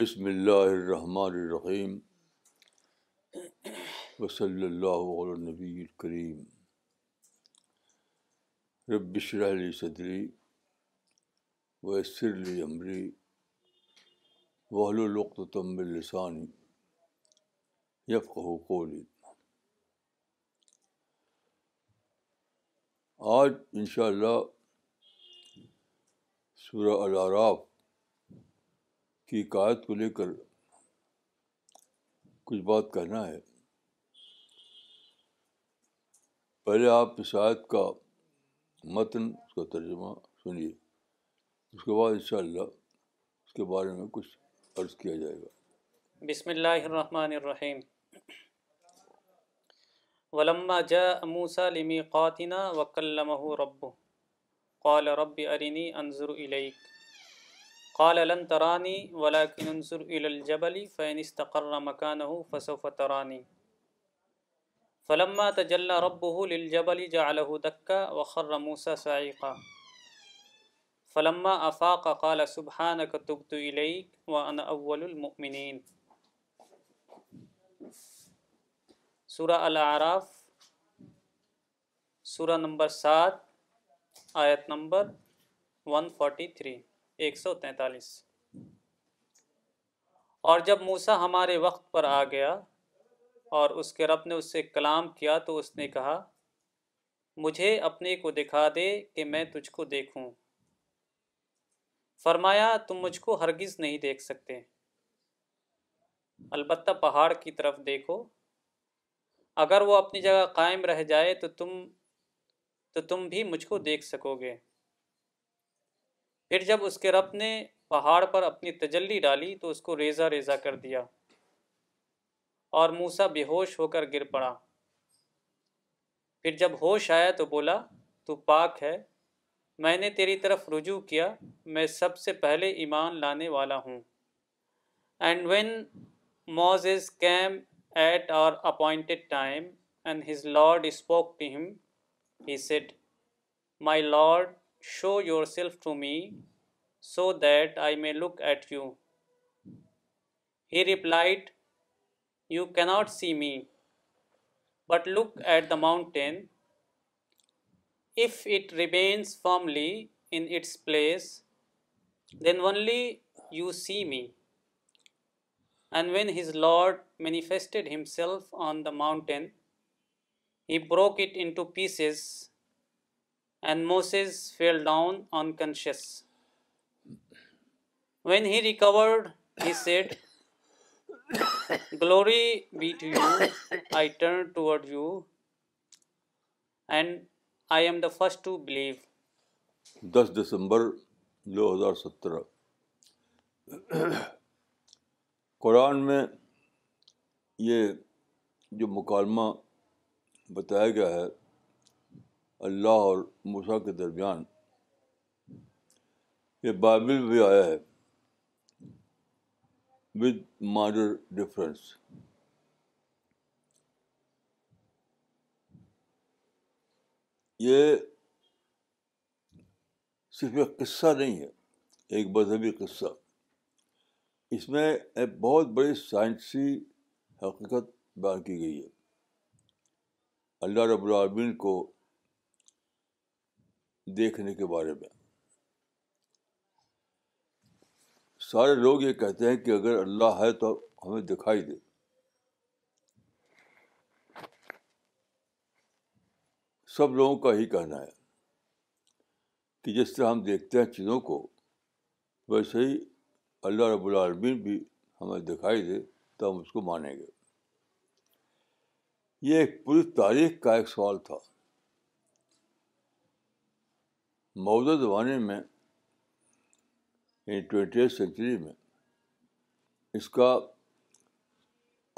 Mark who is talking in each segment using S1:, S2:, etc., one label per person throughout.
S1: بسم اللہ الرحمن الرحیم وصلی اللہ علیہ نبی الکریم رب علی صدری ویسر علی عمری وحل و لقت و تمب السانی یفہ آج انشاءاللہ سورہ شرح الاراف کی قاعد کو لے کر کچھ بات کہنا ہے پہلے آپ اس آیت کا متن اس کا ترجمہ سنیے اس کے بعد انشاءاللہ اس کے بارے میں کچھ عرض کیا جائے گا
S2: بسم اللہ الرحمن الرحیم ولما جاء موسى لميقاتنا وكلمه ربه قال رب ارینی انضر الیک قال لن ترانی ولكن الى الجبل فان استقر مكانه فسوف ترانی تجلى ربه للجبل جعله دكا وخر موسى صعيقا فلما افاق قال سبحانك تبت اليك وانا اول المؤمنين سورہ الاعراف سورہ نمبر سات آیت نمبر ون فورٹی تھری سو تینتالیس اور جب موسا ہمارے وقت پر آ گیا اور اس کے رب نے اس سے کلام کیا تو اس نے کہا مجھے اپنے کو دکھا دے کہ میں تجھ کو دیکھوں فرمایا تم مجھ کو ہرگز نہیں دیکھ سکتے البتہ پہاڑ کی طرف دیکھو اگر وہ اپنی جگہ قائم رہ جائے تو تم تو تم بھی مجھ کو دیکھ سکو گے پھر جب اس کے رب نے پہاڑ پر اپنی تجلی ڈالی تو اس کو ریزہ ریزہ کر دیا اور موسا بے ہوش ہو کر گر پڑا پھر جب ہوش آیا تو بولا تو پاک ہے میں نے تیری طرف رجوع کیا میں سب سے پہلے ایمان لانے والا ہوں and when Moses has came at our appointed time and his lord spoke to him he said my lord Show yourself to me so that I may look at you. He replied, You cannot see me, but look at the mountain. If it remains firmly in its place, then only you see me. And when his Lord manifested himself on the mountain, he broke it into pieces and Moses fell down unconscious. When he when he recovered he said glory to I turn to you and I am the first to believe
S1: دس دسمبر دو ہزار سترہ قرآن میں یہ جو مکالمہ بتایا گیا ہے اللہ اور موسا کے درمیان یہ بائبل بھی آیا ہے ود ماڈر ڈفرینس یہ صرف ایک قصہ نہیں ہے ایک مذہبی قصہ اس میں ایک بہت بڑی سائنسی حقیقت بیان کی گئی ہے اللہ رب العبین کو دیکھنے کے بارے میں سارے لوگ یہ کہتے ہیں کہ اگر اللہ ہے تو ہمیں دکھائی دے سب لوگوں کا ہی کہنا ہے کہ جس طرح ہم دیکھتے ہیں چیزوں کو ویسے ہی اللہ رب العالمین بھی ہمیں دکھائی دے تو ہم اس کو مانیں گے یہ ایک پوری تاریخ کا ایک سوال تھا موجودہ زمانے میں یعنی ٹوینٹی ایٹ سینچری میں اس کا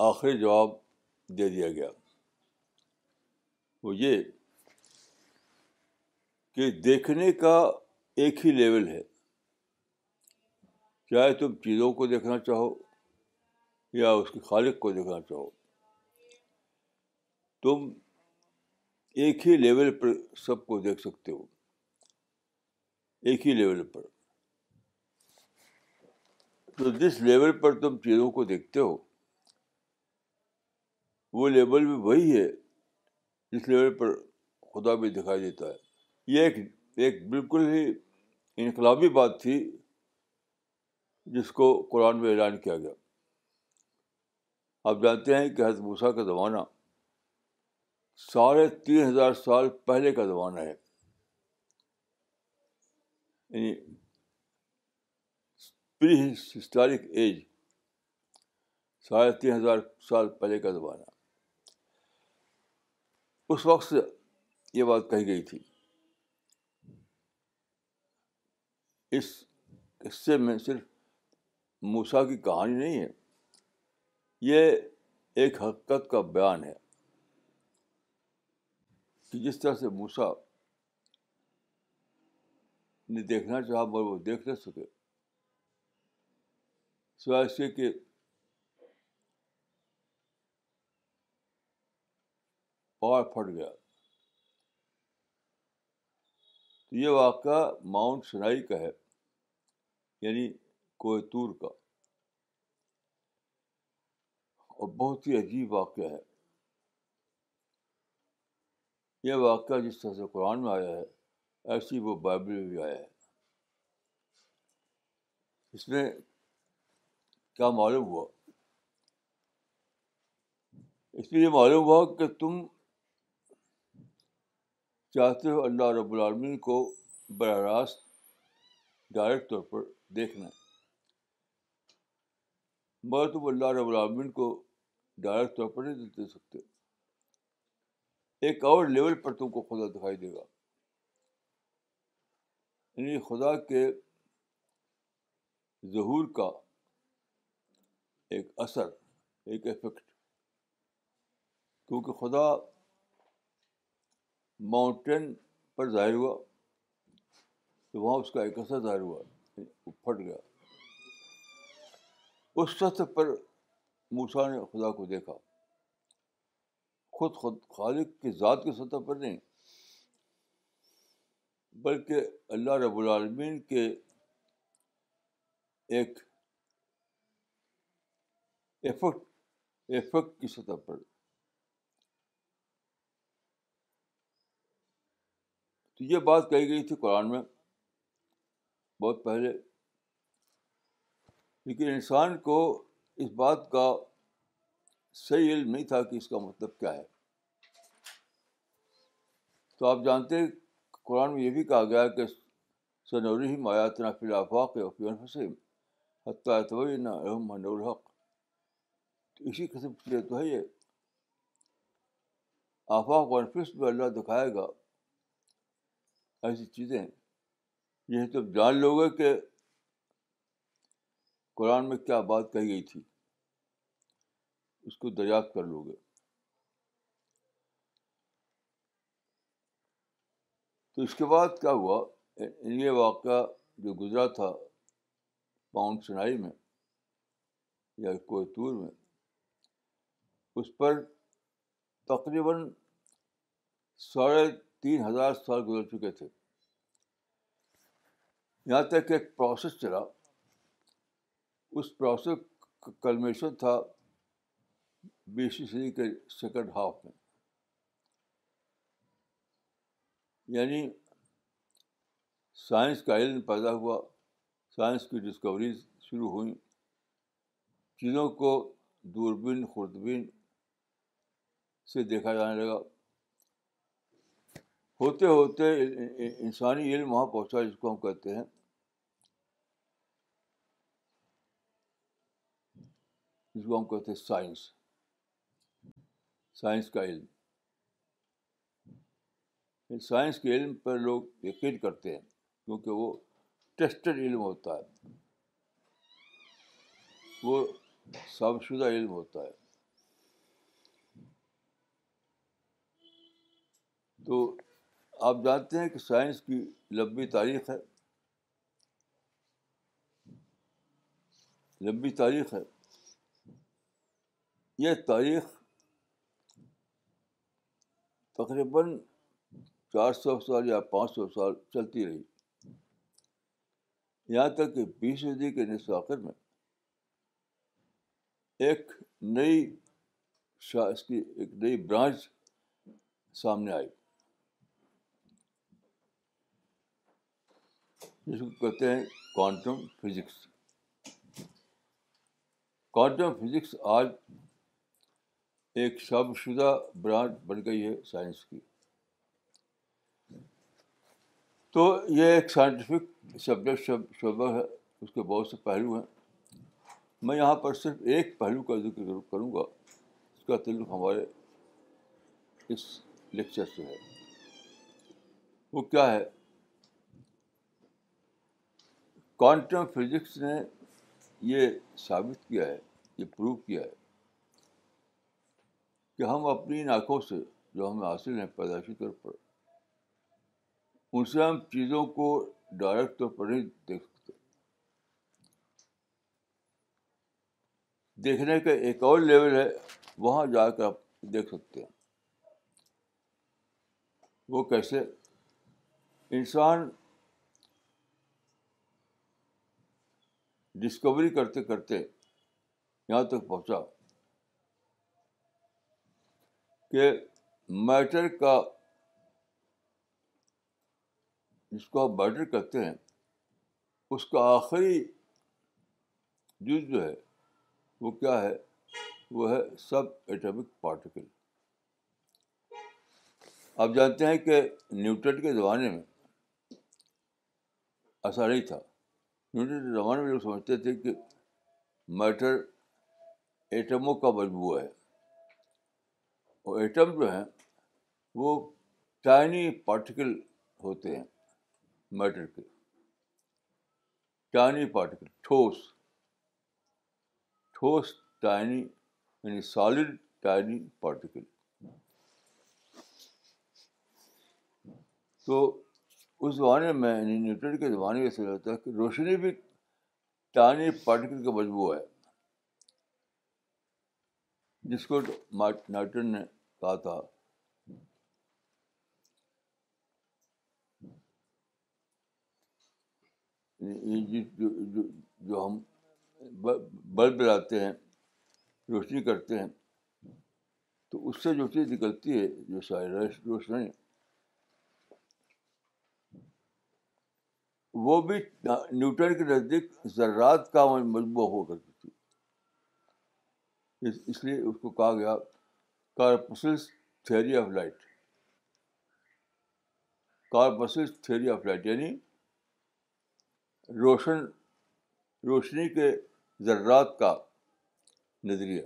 S1: آخری جواب دے دیا گیا وہ یہ کہ دیکھنے کا ایک ہی لیول ہے چاہے تم چیزوں کو دیکھنا چاہو یا اس کے خالق کو دیکھنا چاہو تم ایک ہی لیول پر سب کو دیکھ سکتے ہو ایک ہی لیول پر تو جس لیول پر تم چیزوں کو دیکھتے ہو وہ لیول بھی وہی ہے جس لیول پر خدا بھی دکھائی دیتا ہے یہ ایک ایک بالکل ہی انقلابی بات تھی جس کو قرآن میں اعلان کیا گیا آپ جانتے ہیں کہ موسیٰ کا زمانہ ساڑھے تین ہزار سال پہلے کا زمانہ ہے یعنی پری ہسٹورک ایج ساڑھے تین ہزار سال پہلے کا زمانہ اس وقت سے یہ بات کہی گئی تھی اس قصے میں صرف موسا کی کہانی نہیں ہے یہ ایک حقیقت کا بیان ہے کہ جس طرح سے موسا نے دیکھنا چاہا مگر وہ دیکھ نہ سکے سوائے اس کے کہ پہاڑ پھٹ گیا یہ واقعہ ماؤنٹ سنائی کا ہے یعنی کویتور کا اور بہت ہی عجیب واقعہ ہے یہ واقعہ جس طرح سے قرآن میں آیا ہے ایسی وہ بائبل بھی آیا اس میں کیا معلوم ہوا اس میں یہ معلوم ہوا کہ تم چاہتے ہو اللہ رب العالمین کو براہ راست ڈائریکٹ طور پر دیکھنا مگر تم اللہ رب العالمین کو ڈائریکٹ طور پر نہیں دے سکتے ایک اور لیول پر تم کو خدا دکھائی دے گا یعنی خدا کے ظہور کا ایک اثر ایک افیکٹ کیونکہ خدا ماؤنٹین پر ظاہر ہوا تو وہاں اس کا ایک اثر ظاہر ہوا یعنی وہ پھٹ گیا اس سطح پر موسا نے خدا کو دیکھا خود خود خالق کی ذات کی سطح پر نہیں بلکہ اللہ رب العالمین کے ایک کی سطح پر تو یہ بات کہی گئی تھی قرآن میں بہت پہلے لیکن انسان کو اس بات کا صحیح علم نہیں تھا کہ اس کا مطلب کیا ہے تو آپ جانتے قرآن میں یہ بھی کہا گیا ہے کہ صنوریم آیات نا فل نا احم حق تو اسی قسم کے تو ہے یہ آفاق و انفس میں اللہ دکھائے گا ایسی چیزیں یہ تو جان لو گے کہ قرآن میں کیا بات کہی گئی تھی اس کو دریافت کر لو گے تو اس کے بعد کیا ہوا یہ واقعہ جو گزرا تھا پاؤن سنائی میں یا کوئتور میں اس پر تقریباً ساڑھے تین ہزار سال گزر چکے تھے یہاں تک ایک پروسیس چلا اس پروسیس کا کلمیشن تھا بیسویں صدی کے سیکنڈ ہاف میں یعنی سائنس کا علم پیدا ہوا سائنس کی ڈسکوریز شروع ہوئیں چیزوں کو دوربین خوردبین سے دیکھا جانے لگا ہوتے ہوتے انسانی علم وہاں پہنچا جس کو ہم کہتے ہیں جس کو ہم کہتے ہیں سائنس سائنس کا علم سائنس کے علم پر لوگ یقین کرتے ہیں کیونکہ وہ ٹیسٹڈ علم ہوتا ہے وہ سب شدہ علم ہوتا ہے تو آپ جانتے ہیں کہ سائنس کی لمبی تاریخ ہے لمبی تاریخ ہے یہ تاریخ تقریباً چار سو سال یا پانچ سو سال چلتی رہی یہاں تک کہ بیس صدی کے نصف آخر میں ایک نئی شا اس کی ایک نئی برانچ سامنے آئی جس کو کہتے ہیں کوانٹم فزکس کوانٹم فزکس آج ایک شب شدہ برانچ بن گئی ہے سائنس کی تو یہ ایک سائنٹیفک سبجیکٹ شعبہ ہے اس کے بہت سے پہلو ہیں میں یہاں پر صرف ایک پہلو کا ذکر کروں گا اس کا تعلق ہمارے اس لیکچر سے ہے وہ کیا ہے کوانٹم فزکس نے یہ ثابت کیا ہے یہ پروو کیا ہے کہ ہم اپنی ان آنکھوں سے جو ہمیں حاصل ہیں پیدائشی طور پر ان سے ہم چیزوں کو ڈائریکٹ طور پر نہیں دیکھ سکتے دیکھنے کا ایک اور لیول ہے وہاں جا کر آپ دیکھ سکتے ہیں وہ کیسے انسان ڈسکوری کرتے کرتے یہاں تک پہنچا کہ میٹر کا جس کو آپ برڈر کرتے ہیں اس کا آخری جز جو ہے وہ کیا ہے وہ ہے سب ایٹمک پارٹیکل آپ جانتے ہیں کہ نیوٹن کے زمانے میں ایسا نہیں تھا نیوٹن کے زمانے میں لوگ سمجھتے تھے کہ میٹر ایٹموں کا مجموعہ ہے اور ایٹم جو ہیں وہ ٹائنی پارٹیکل ہوتے ہیں میٹر کے ٹائنی پارٹیکل ٹھوس ٹھوس ٹائنی یعنی سالڈ ٹائنی پارٹیکل تو اس زمانے میں یعنی نیوٹن کے زمانے میں سے رہتا ہے کہ روشنی بھی ٹائنی پارٹیکل کا مجموعہ ہے جس کو نیوٹن نے کہا تھا یعنی جو ہم بلب لاتے ہیں روشنی کرتے ہیں تو اس سے جو چیز نکلتی ہے جو سائرس روشنی وہ بھی نیوٹن کے نزدیک ذرات کا مجموعہ ہوا کرتی تھی اس لیے اس کو کہا گیا corpuscles theory of light corpuscles theory of light یعنی روشن روشنی کے ذرات کا نظریہ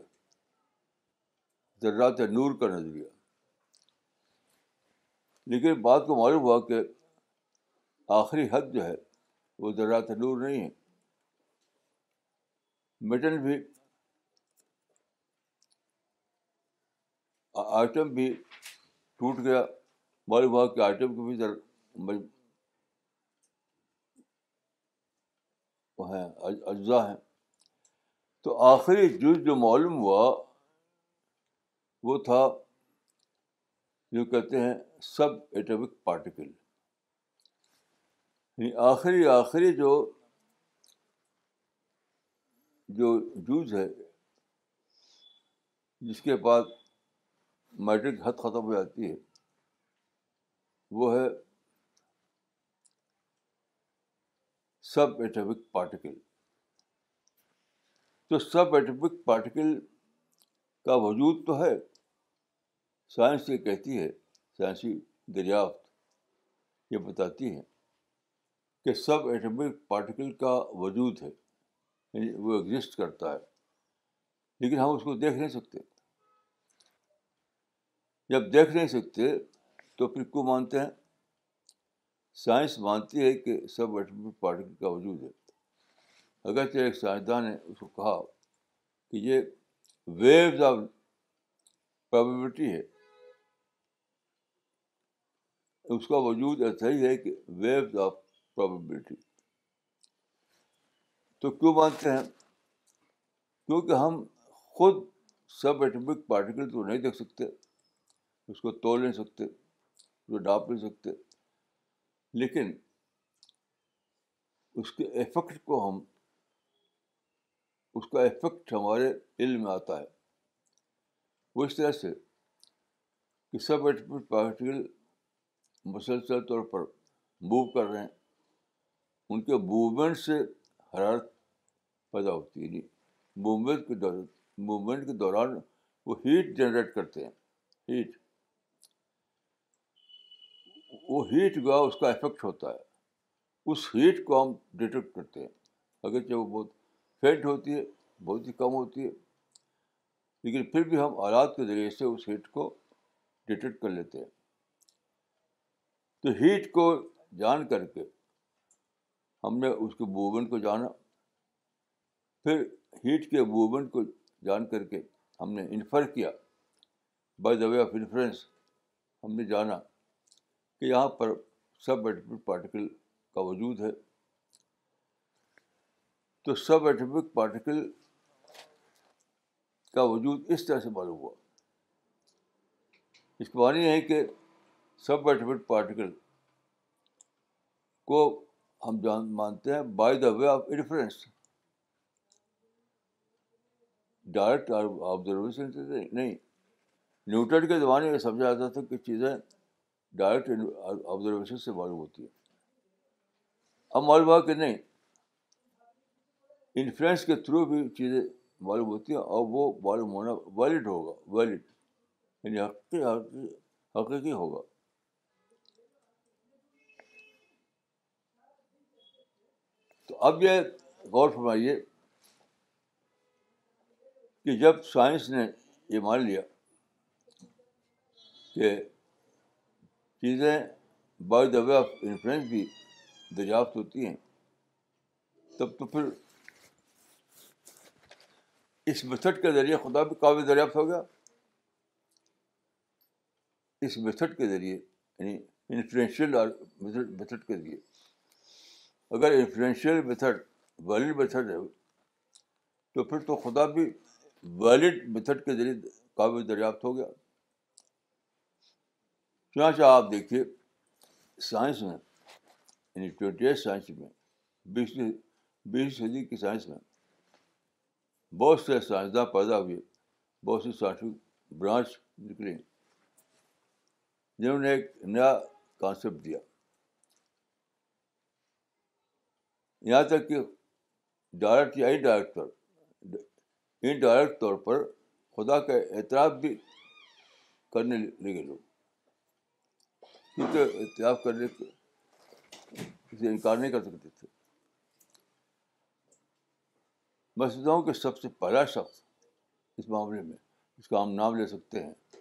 S1: ذرات نور کا نظریہ لیکن بات کو معلوم ہوا کہ آخری حد جو ہے وہ ذرات نور نہیں ہے مٹن بھی آئٹم بھی ٹوٹ گیا معلوم بھاگ کے آئٹم کو بھی ہیں اجزا ہیں تو آخری جز جو معلوم ہوا وہ تھا جو کہتے ہیں سب ایٹمک پارٹیکل یعنی آخری آخری جو جو جوز ہے جس کے بعد میٹرک حد ختم ہو جاتی ہے وہ ہے سب ایٹمک پارٹیکل تو سب ایٹمک پارٹیکل کا وجود تو ہے سائنس یہ کہتی ہے سائنسی دریافت یہ بتاتی ہے کہ سب ایٹمک پارٹیکل کا وجود ہے یعنی وہ ایگزسٹ کرتا ہے لیکن ہم اس کو دیکھ نہیں سکتے جب دیکھ نہیں سکتے تو پھر کو مانتے ہیں سائنس مانتی ہے کہ سب ایٹمک پارٹیکل کا وجود ہے اگرچہ ایک سائنسداں نے اس کو کہا کہ یہ ویوز آف پرابیبلٹی ہے اس کا وجود ایسا ہی ہے کہ ویوز آف پرابیبلٹی تو کیوں مانتے ہیں کیونکہ ہم خود سب ایٹمک پارٹیکل تو نہیں دیکھ سکتے اس کو توڑ نہیں سکتے اس کو ڈانپ نہیں سکتے لیکن اس کے افیکٹ کو ہم اس کا افیکٹ ہمارے علم میں آتا ہے وہ اس طرح سے کہ سب ایٹمک پارٹیکل مسلسل طور پر موو کر رہے ہیں ان کے موومنٹ سے حرارت پیدا ہوتی ہے موومنٹ یعنی کے دوران موومنٹ کے دوران وہ ہیٹ جنریٹ کرتے ہیں ہیٹ وہ ہیٹ جو ہے اس کا افیکٹ ہوتا ہے اس ہیٹ کو ہم ڈیٹیکٹ کرتے ہیں اگرچہ وہ بہت فیڈ ہوتی ہے بہت ہی کم ہوتی ہے لیکن پھر بھی ہم آلات کے ذریعے سے اس ہیٹ کو ڈیٹیکٹ کر لیتے ہیں تو ہیٹ کو جان کر کے ہم نے اس کے موومنٹ کو جانا پھر ہیٹ کے موومنٹ کو جان کر کے ہم نے انفر کیا by the way of inference ہم نے جانا کہ یہاں پر سب ایٹمک پارٹیکل کا وجود ہے تو سب ایٹمک پارٹیکل کا وجود اس طرح سے معلوم ہوا اس بار معنی ہے کہ سب ایٹمک پارٹیکل کو ہم جان مانتے ہیں by the way of inference direct observation سے نہیں نیوٹن کے زمانے میں سمجھا جاتا تھا کہ چیزیں ڈائریکٹ آبزرویشن سے معلوم ہوتی ہے اب معلوم ہوا کہ نہیں انفلوئنس کے تھرو بھی چیزیں معلوم ہوتی ہیں اور وہ معلوم ہونا ویلڈ ہوگا ویلڈ یعنی حقیقی حقیقی ہوگا تو اب یہ غور فرمائیے کہ جب سائنس نے یہ مان لیا کہ چیزیں by the way of influence بھی دریافت ہوتی ہیں تب تو پھر اس میتھڈ کے ذریعے خدا بھی قابل دریافت ہو گیا اس میتھڈ کے ذریعے یعنی انفلوئنشیل میتھڈ کے ذریعے اگر انفلوئنشیل میتھڈ ویلڈ میتھڈ ہے تو پھر تو خدا بھی ویلڈ میتھڈ کے ذریعے قابل دریافت ہو گیا چنانچہ آپ دیکھیے سائنس میں انسٹیٹیوٹی یعنی ایٹ سائنس میں بیسویں بیسویں صدی کی سائنس میں بہت سے سائنسداں پیدا ہوئے بہت سے سائنسک برانچ نکلے جنہوں نے ایک نیا کانسیپٹ دیا یہاں تک کہ ڈائریکٹ یا انڈائریکٹ ان ڈائریکٹ طور پر خدا کا اعتراف بھی کرنے لگے لوگ کیونکہ احتیاط کرنے سے انکار نہیں کر سکتے تھے مسجدوں کے سب سے پہلا شخص اس معاملے میں اس کا ہم نام لے سکتے ہیں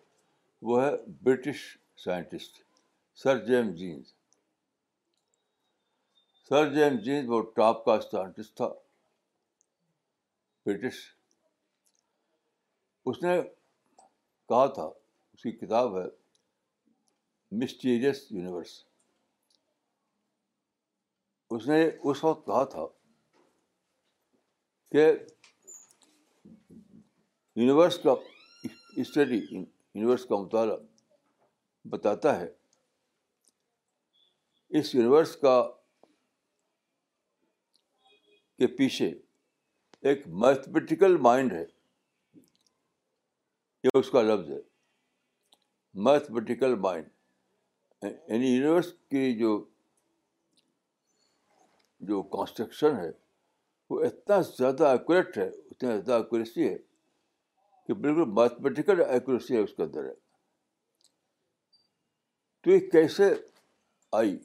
S1: وہ ہے British scientist sir James Jeans sir James Jeans وہ ٹاپ کا سائنٹسٹ تھا برٹش اس نے کہا تھا اس کی کتاب ہے مسٹیریس یونیورس اس نے اس وقت کہا تھا کہ یونیورس کا اسٹڈی یونیورس کا مطالعہ بتاتا ہے اس یونیورس کا کے پیچھے ایک میتھمیٹیکل مائنڈ ہے یہ اس کا لفظ ہے میتھمیٹیکل مائنڈ یعنی یونیورس کی جو جو کانسٹرکشن ہے وہ اتنا زیادہ ایکوریٹ ہے اتنا زیادہ ایکوریسی ہے کہ بالکل میتھمیٹیکل ایکوریسی ہے اس کے اندر ہے تو یہ کیسے آئی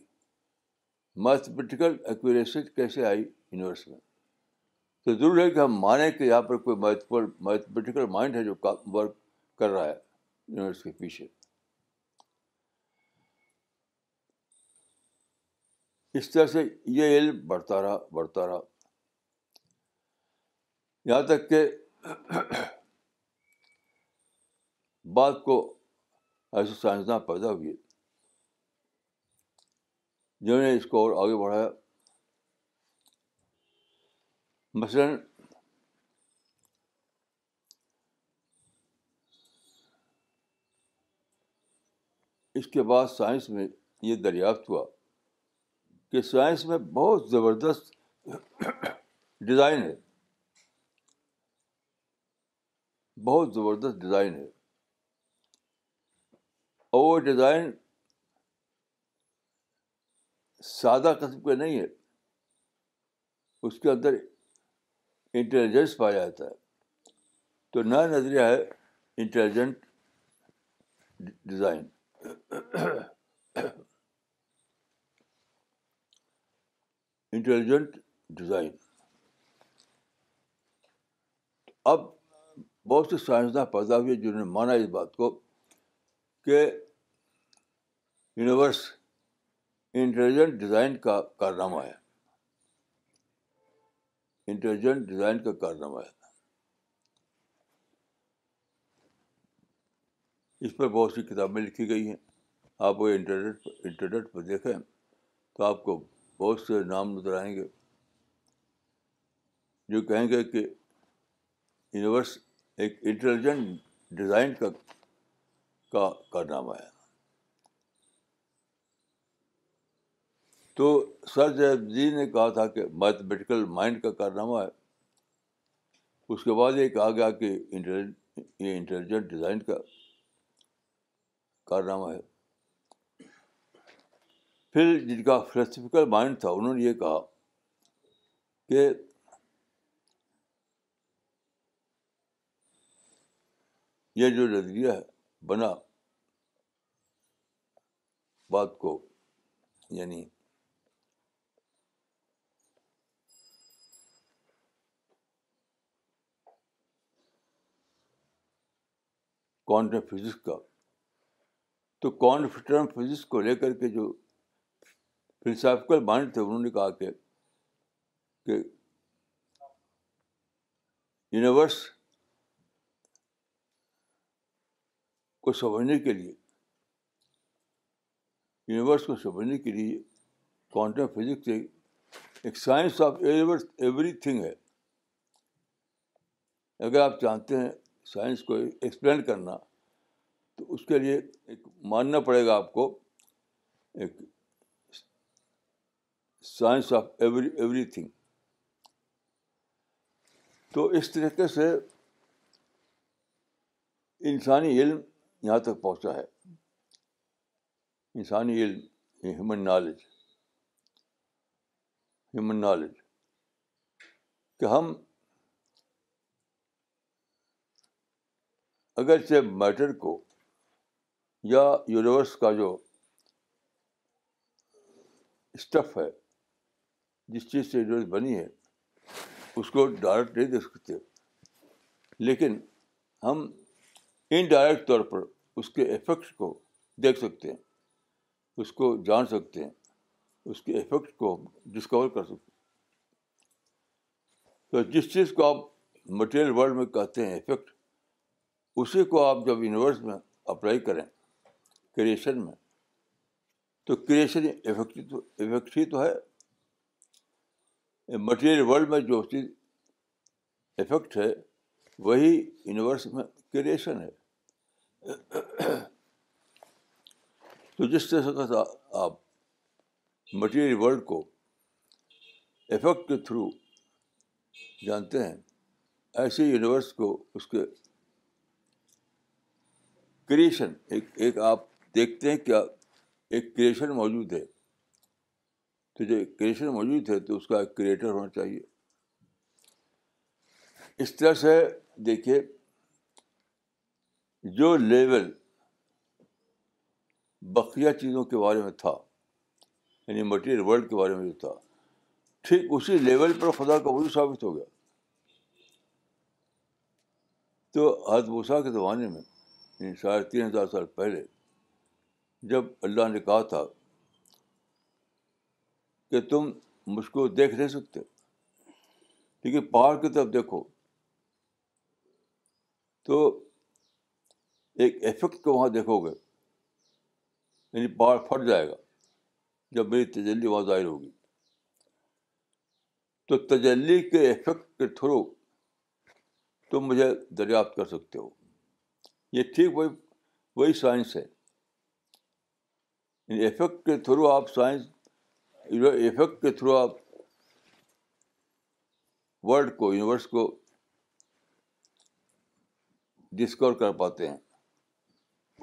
S1: میتھمیٹیکل ایکوریسی کیسے آئی یونیورس میں تو ضرور ہے کہ ہم مانیں کہ یہاں پر کوئی میتھمیٹیکل مائنڈ ہے جو ورک کر رہا ہے یونیورس کے پیچھے اس طرح سے یہ علم بڑھتا رہا بڑھتا رہا یہاں تک کہ بعد کو ایسے سائنسداں پیدا ہوئے جنہوں نے اس کو اور آگے بڑھایا مثلاً اس کے بعد سائنس میں یہ دریافت ہوا کہ سائنس میں بہت زبردست ڈیزائن ہے بہت زبردست ڈیزائن ہے اور وہ ڈیزائن سادہ قسم کا نہیں ہے اس کے اندر انٹیلیجنس پایا جاتا ہے تو نیا نظریہ ہے انٹیلیجنٹ ڈیزائن انٹیلیجنٹ ڈیزائن اب بہت سے سائنسداں پیدا ہوئے جنہوں نے مانا اس بات کو کہ یونیورس انٹیلیجنٹ ڈیزائن کا کارنامہ ہے انٹیلیجنٹ ڈیزائن کا کارنامہ ہے اس پر بہت سی کتابیں لکھی گئی ہیں آپ وہ انٹرنیٹ انٹرنیٹ پر دیکھیں تو آپ کو بہت سے نام نظر آئیں گے جو کہیں گے کہ یونیورس ایک انٹیلیجنٹ ڈیزائن کا کا کارنامہ ہے تو سر جیب جی نے کہا تھا کہ میتھمیٹیکل مائنڈ کا کارنامہ ہے اس کے بعد یہ کہا گیا کہ یہ انٹیلیجنٹ ڈیزائن کا کارنامہ ہے پھر جن کا فلسفیکل مائنڈ تھا انہوں نے یہ کہا کہ یہ جو نظریہ ہے بنا بات کو یعنی کوانٹم فزکس کا تو کوانٹم فزکس کو لے کر کے جو فلسافیکل مائنڈ تھے انہوں نے کہا کہ یونیورس کو سمجھنے کے لیے یونیورس کو سمجھنے کے لیے کوانٹم فزکس ایک science of universe everything ہے اگر آپ چاہتے ہیں سائنس کو ایکسپلین کرنا تو اس کے لیے ایک ماننا پڑے گا آپ کو ایک science of every everything تو اس طریقے سے انسانی علم یہاں تک پہنچا ہے انسانی علم ہیومن نالج ہیومن نالج کہ ہم اگرچہ میٹر کو یا یونیورس کا جو اسٹف ہے جس چیز سے جو بنی ہے اس کو ڈائریکٹ نہیں دیکھ سکتے لیکن ہم انڈائریکٹ طور پر اس کے افیکٹ کو دیکھ سکتے ہیں اس کو جان سکتے ہیں اس کے افیکٹ کو ڈسکور کر سکتے ہیں تو جس چیز کو آپ مٹیریل ورلڈ میں کہتے ہیں افیکٹ اسی کو آپ جب یونیورس میں اپلائی کریں کریشن میں تو کریشن افیکٹ افیکٹ ہی تو ہے مٹیریل ورلڈ میں جو چیز افیکٹ ہے وہی یونیورس میں کریشن ہے تو جس طرح سے آپ مٹیریل ورلڈ کو افیکٹ کے تھرو جانتے ہیں ایسے یونیورس کو اس کے کریشن ایک ایک آپ دیکھتے ہیں کیا ایک کریشن موجود ہے تو جو کریشن موجود ہے تو اس کا ایک کریٹر ہونا چاہیے اس طرح سے دیکھیے جو لیول بقیہ چیزوں کے بارے میں تھا یعنی مٹیریل ورلڈ کے بارے میں جو تھا ٹھیک اسی لیول پر خدا کا وجود ثابت ہو گیا تو حد وسا کے زمانے میں ساڑھے یعنی تین ہزار سال پہلے جب اللہ نے کہا تھا کہ تم مجھ کو دیکھ نہیں سکتے لیکن کیونکہ پہاڑ کی طرف دیکھو تو ایک افیکٹ کو وہاں دیکھو گے یعنی پہاڑ پھٹ جائے گا جب میری تجلی وہاں ظاہر ہوگی تو تجلی کے افیکٹ کے تھرو تم مجھے دریافت کر سکتے ہو یہ ٹھیک وہی وہی سائنس ہے افیکٹ یعنی کے تھرو آپ سائنس افیکٹ کے تھرو آپ ورلڈ کو یونیورس کو ڈسکور کر پاتے ہیں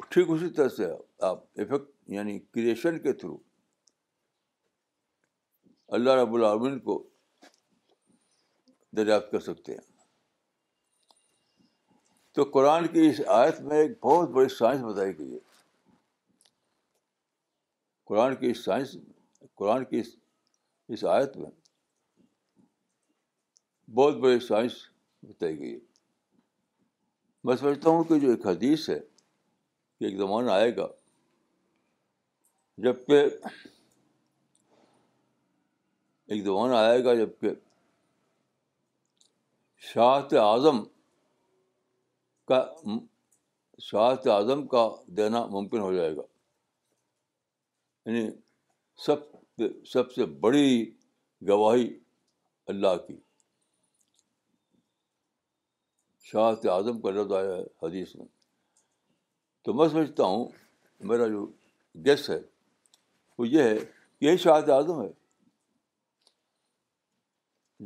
S1: ٹھیک اسی طرح سے آپ افیکٹ یعنی کریشن کے تھرو اللہ رب العالمین کو دریافت کر سکتے ہیں تو قرآن کی اس آیت میں ایک بہت بڑی سائنس بتائی گئی ہے قرآن کی اس سائنس قرآن کی اس اس آیت میں بہت بڑی سائنس بتائی گئی ہے میں سمجھتا ہوں کہ جو ایک حدیث ہے کہ ایک زمانہ آئے گا جب کہ ایک زمانہ آئے گا جب کہ شاہت اعظم کا شاہت اعظم کا دینا ممکن ہو جائے گا یعنی سب سب سے بڑی گواہی اللہ کی شاہت اعظم کا لفظ آیا ہے حدیث میں تو میں سمجھتا ہوں میرا جو گیس ہے وہ یہ ہے کہ یہ شاہت اعظم ہے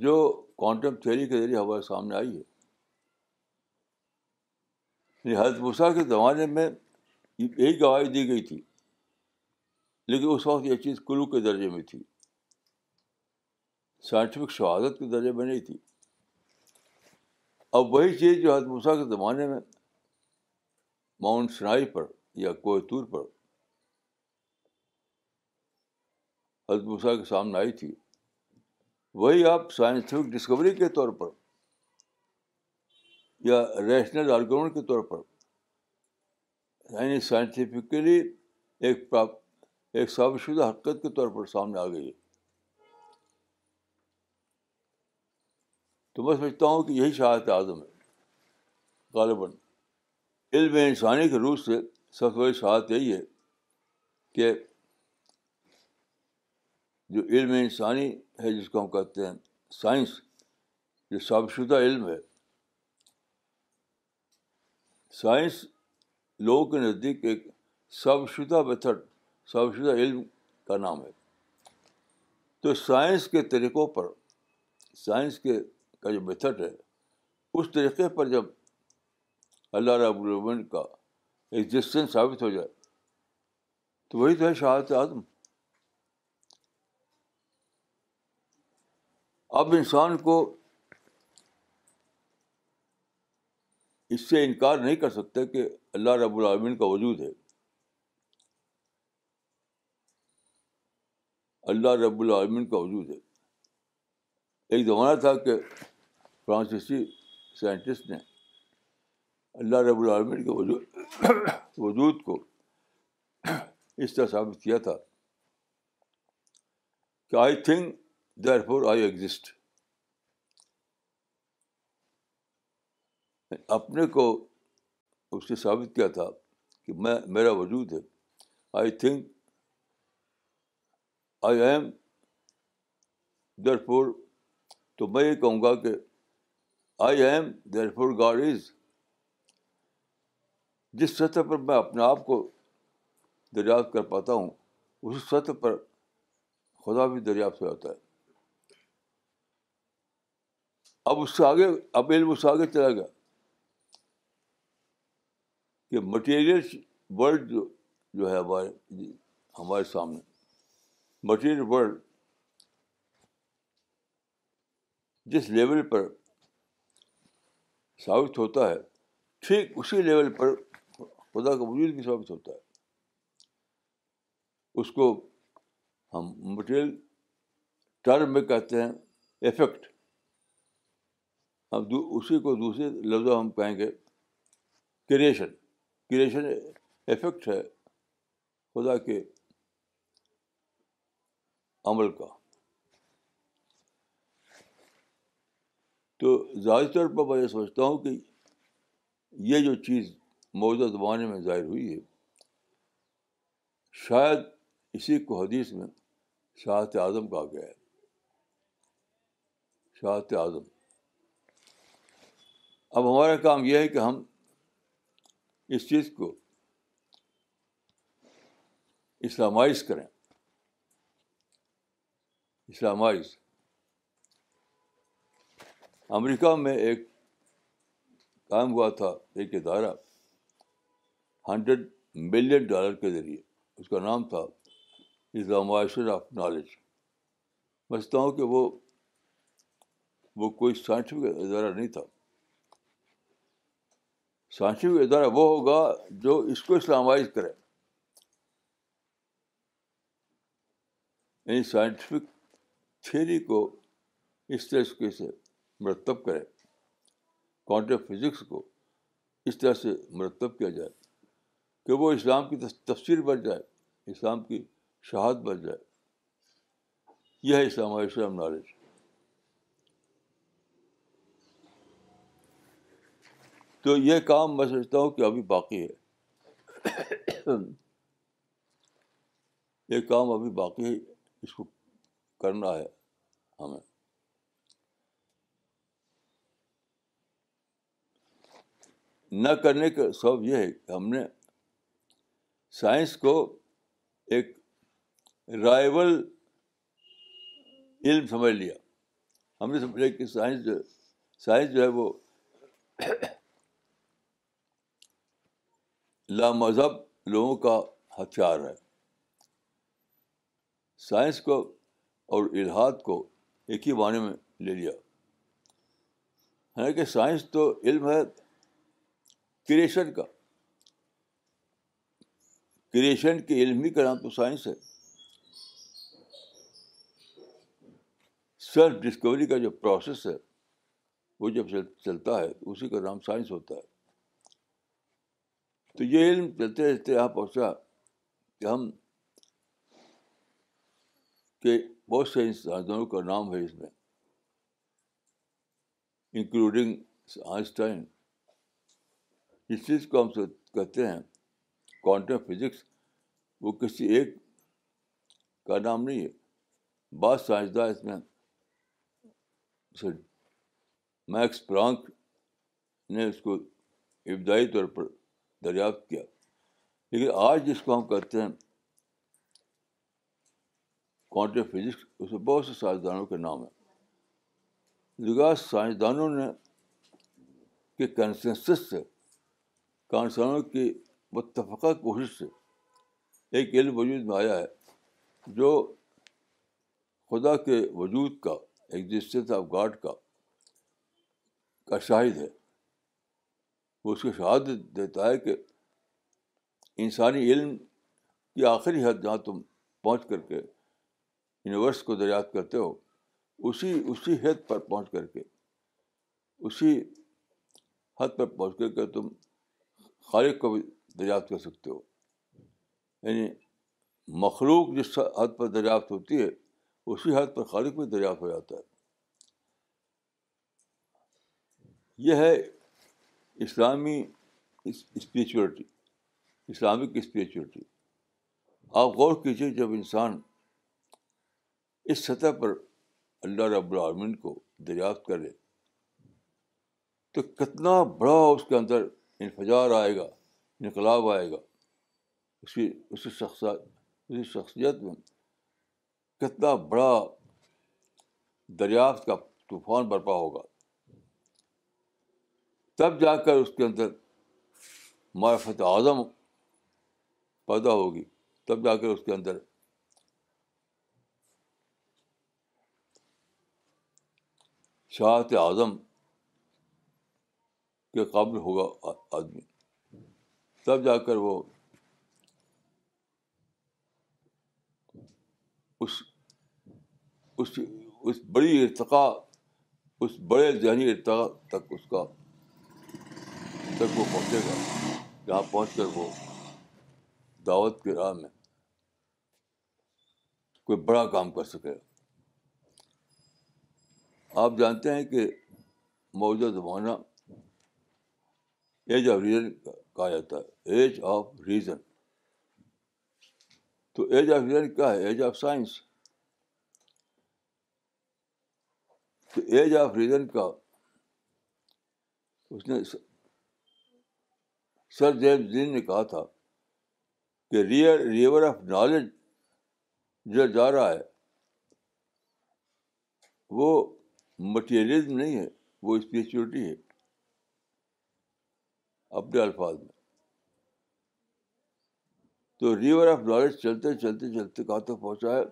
S1: جو کوانٹم تھیری کے ذریعے ہمارے سامنے آئی ہے یعنی حضرت مسا کے زمانے میں یہی گواہی دی گئی تھی لیکن اس وقت یہ چیز کلو کے درجے میں تھی سائنٹیفک شہادت کے درجے میں نہیں تھی اب وہی چیز جو حضرت موسیٰ کے زمانے میں ماؤنٹ سنائی پر یا کوہتور پر حضرت موسیٰ کے سامنے آئی تھی وہی آپ سائنٹیفک ڈسکوری کے طور پر یا ریشنل آرگومنٹ کے طور پر یعنی سائنٹیفکلی ایک ایک ثابت شدہ حقیقت کے طور پر سامنے آ گئی ہے تو میں سمجھتا ہوں کہ یہی شاعت اعظم ہے غالباً علم انسانی کے روح سے سب سے بڑی شہادت یہی ہے کہ جو علم انسانی ہے جس کو ہم کہتے ہیں سائنس جو ثابت شدہ علم ہے سائنس لوگوں کے نزدیک ایک ثابت شدہ میتھڈ شدہ علم کا نام ہے تو سائنس کے طریقوں پر سائنس کے کا جو میتھڈ ہے اس طریقے پر جب اللہ رب العمن کا ایگزسٹنس ثابت ہو جائے تو وہی تو ہے شہادت عدم اب انسان کو اس سے انکار نہیں کر سکتے کہ اللہ رب العالمین کا وجود ہے اللہ رب العالمین کا وجود ہے ایک زمانہ تھا کہ فرانسیسی سائنٹسٹ نے اللہ رب العالمین کے وجود وجود کو اس طرح ثابت کیا تھا کہ I think therefore I exist اپنے کو اس سے ثابت کیا تھا کہ میں میرا وجود ہے I think I am therefore تو میں یہ کہوں گا کہ آئی ایم دیر پور گاڈ از جس سطح پر میں اپنے آپ کو دریافت کر پاتا ہوں اس سطح پر خدا بھی دریافت ہو جاتا ہے اب اس سے آگے اب علم اس سے آگے چلا گیا کہ مٹیریل ورلڈ جو, جو ہے ہمارے ہمارے سامنے مٹیریل ورلڈ جس لیول پر ثابت ہوتا ہے ٹھیک اسی لیول پر خدا کا وجود بھی ثابت ہوتا ہے اس کو ہم مٹیریل ٹرم میں کہتے ہیں افیکٹ ہم اسی کو دوسرے لفظ ہم کہیں گے کریشن کریشن افیکٹ ہے خدا کے عمل کا تو زیادہ طور پر میں یہ سمجھتا ہوں کہ یہ جو چیز موجودہ زمانے میں ظاہر ہوئی ہے شاید اسی کو حدیث میں شاہت اعظم کہا گیا ہے شاہت اعظم اب ہمارا کام یہ ہے کہ ہم اس چیز کو اسلامائز کریں اسلامائز امریکہ میں ایک قائم ہوا تھا ایک ادارہ ہنڈریڈ ملین ڈالر کے ذریعے اس کا نام تھا اسلامائزیشن آف نالج سمجھتا ہوں کہ وہ وہ کوئی سائنٹیفک ادارہ نہیں تھا سائنٹیفک ادارہ وہ ہوگا جو اس کو اسلامائز کرے یعنی سائنٹیفک تھیری کو اس طرح سے مرتب کرے کوانٹم فزکس کو اس طرح سے مرتب کیا جائے کہ وہ اسلام کی تفسیر بن جائے اسلام کی شہادت بن جائے یہ اسلامیہ اسلام نالج تو یہ کام میں سمجھتا ہوں کہ ابھی باقی ہے یہ کام ابھی باقی ہے اس کو کرنا ہے ہمیں نہ کرنے کا سبب یہ ہے کہ ہم نے سائنس کو ایک رائول علم سمجھ لیا ہم نے سمجھا کہ سائنس جو سائنس جو ہے وہ لامذہب لوگوں کا ہتھیار ہے سائنس کو اور الحاد کو ایک ہی معنی میں لے لیا حالانکہ سائنس تو علم ہے کریشن کا کریشن کے علم ہی کا نام تو سائنس ہے سیلف ڈسکوری کا جو پروسیس ہے وہ جب چلتا ہے تو اسی کا نام سائنس ہوتا ہے تو یہ علم چلتے چلتے یہاں پہنچا کہ ہم کہ بہت سے سائنسدانوں کا نام ہے اس میں انکلوڈنگ آئنسٹائن جس چیز کو ہم کہتے ہیں کوانٹم فزکس وہ کسی ایک کا نام نہیں ہے بعض سائنسداں اس میں میکس پرانک نے اس کو ابتدائی طور پر دریافت کیا لیکن آج جس کو ہم کہتے ہیں کوانٹم فزکس اس میں بہت سے سائنسدانوں کے نام ہیں لگا سائنسدانوں نے کے کنسنسس سے کانسانوں کی متفقہ کوشش سے ایک علم وجود میں آیا ہے جو خدا کے وجود کا ایگزسٹنس آف گاڈ کا کا شاہد ہے وہ اس کو شہادت دیتا ہے کہ انسانی علم کی آخری حد جہاں تم پہنچ کر کے یونیورس کو دریافت کرتے ہو اسی اسی حد پر پہنچ کر کے اسی حد پر پہنچ کر کے تم خالق کو بھی دریافت کر سکتے ہو یعنی مخلوق جس حد پر دریافت ہوتی ہے اسی حد پر خالق بھی دریافت ہو جاتا ہے یہ ہے اسلامی اسپریچولیٹی اسلامک اسپریچولیٹی آپ غور کیجیے جب انسان اس سطح پر اللہ رب العالمین کو دریافت کرے تو کتنا بڑا اس کے اندر انفجار آئے گا انقلاب آئے گا اس کی اسی شخص اسی شخصیت میں کتنا بڑا دریافت کا طوفان برپا ہوگا تب جا کر اس کے اندر معرفت اعظم پیدا ہوگی تب جا کر اس کے اندر شاہت اعظم کے قابل ہوگا آدمی تب جا کر وہ اس اس اس بڑی ارتقا اس بڑے ذہنی ارتقا تک اس کا تک وہ پہنچے گا جہاں پہنچ کر وہ دعوت کے راہ میں کوئی بڑا کام کر سکے آپ جانتے ہیں کہ موجودہ زمانہ ایج آف ریزن کہا جاتا ہے ایج آف ریزن تو ایج آف ریزن کیا ہے ایج آف سائنس تو ایج آف ریزن کا اس نے سر جیمز دین نے کہا تھا کہ ریئر ریور آف نالج جو جا رہا ہے وہ مٹیریلزم نہیں ہے وہ اسپریچولیٹی ہے اپنے الفاظ میں تو ریور آف نالج چلتے چلتے چلتے کہاں تک پہنچا ہے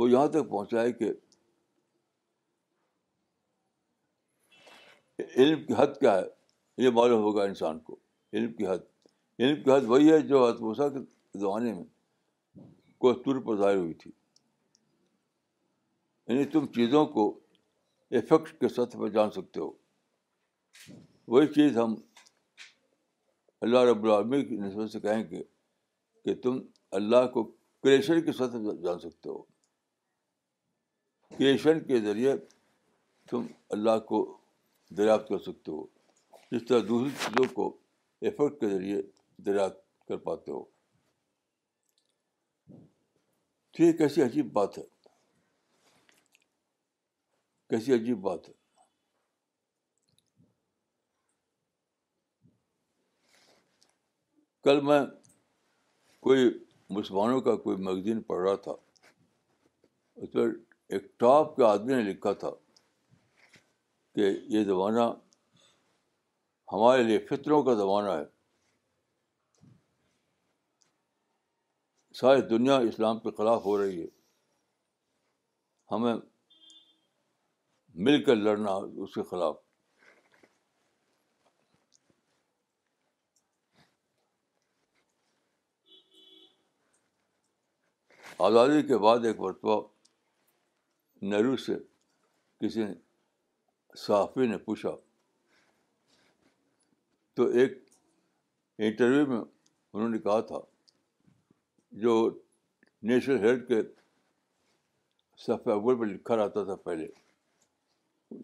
S1: وہ یہاں تک پہنچا ہے کہ علم کی حد کیا ہے یہ معلوم ہوگا انسان کو علم کی حد علم کی حد وہی ہے جو اتموسا کے زمانے میں کوستر پر ظاہر ہوئی تھی یعنی تم چیزوں کو افیکٹ کے سطح پر جان سکتے ہو وہی چیز ہم اللہ رب العالمین کی نسبت سے کہیں گے کہ تم اللہ کو کریشن کی سطح پر جان سکتے ہو کریشن کے ذریعے تم اللہ کو دریافت کر سکتے ہو جس طرح دوسری چیزوں کو افیکٹ کے ذریعے دریافت کر پاتے ہو تو یہ کیسی عجیب بات ہے کیسی عجیب بات ہے کل میں کوئی مسلمانوں کا کوئی میگزین پڑھ رہا تھا اس پر ایک ٹاپ کے آدمی نے لکھا تھا کہ یہ زمانہ ہمارے لیے فطروں کا زمانہ ہے ساری دنیا اسلام کے خلاف ہو رہی ہے ہمیں مل کر لڑنا اس کے خلاف آزادی کے بعد ایک مرتبہ نہرو سے کسی صحافی نے پوچھا تو ایک انٹرویو میں انہوں نے کہا تھا جو نیشنل ہیلتھ کے صفحہ اول پہ لکھا رہتا تھا پہلے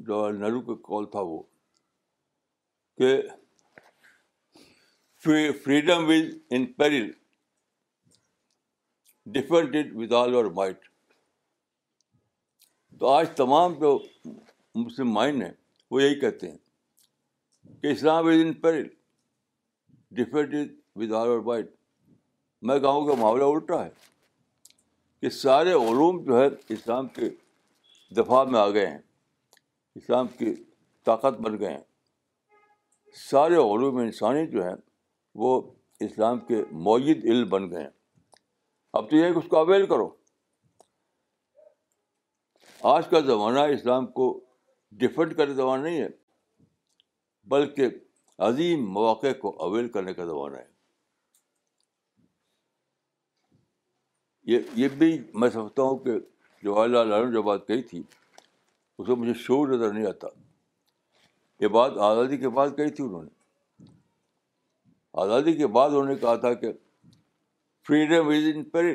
S1: جواہر لال نہرو کا کال تھا وہ کہ freedom in peril it with all اور آج تمام جو مسلم مائنڈ ہیں وہ یہی کہتے ہیں کہ Islam is in پیریل it with all اور میں کہوں کہ معاملہ الٹا ہے کہ سارے علوم جو ہے اسلام کے دفاع میں آ گئے ہیں اسلام کی طاقت بن گئے ہیں سارے علوم انسانی جو ہیں وہ اسلام کے معید علم بن گئے ہیں اب تو یہ ہے کہ اس کو اویل کرو آج کا زمانہ اسلام کو ڈیفینڈ کرنے کا زمانہ نہیں ہے بلکہ عظیم مواقع کو اویل کرنے کا زمانہ ہے یہ یہ بھی میں سمجھتا ہوں کہ جواہر لال نہرو نے جو بات کہی تھی اسے مجھے شور نظر نہیں آتا یہ بات آزادی کے بعد کہی تھی انہوں نے آزادی کے بعد انہوں نے کہا تھا کہ freedom is in peril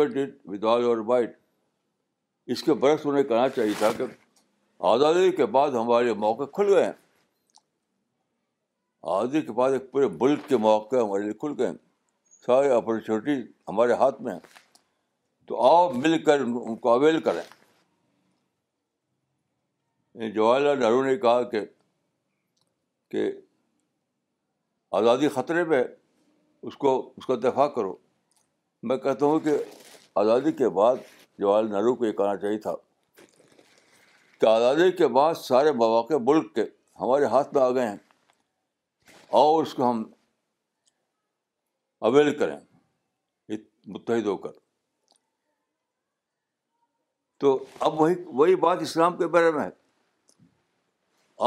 S1: it with all اور بائٹ اس کے برعکس انہیں کہنا چاہیے تھا کہ آزادی کے بعد ہمارے موقع کھل گئے ہیں آزادی کے بعد ایک پورے ملک کے مواقع ہمارے لیے کھل گئے ہیں سارے اپارچونیٹیز ہمارے ہاتھ میں ہیں تو آؤ مل کر ان کو اویل کریں جواہر لال نہرو نے کہا کہ کہ آزادی خطرے پہ اس کو اس کا دفاع کرو میں کہتا ہوں کہ آزادی کے بعد جواہر لال نہرو کو یہ کہنا چاہیے تھا کہ آزادی کے بعد سارے مواقع ملک کے ہمارے ہاتھ میں آ گئے ہیں اور اس کو ہم اویل کریں متحد ہو کر تو اب وہی وہی بات اسلام کے بارے میں ہے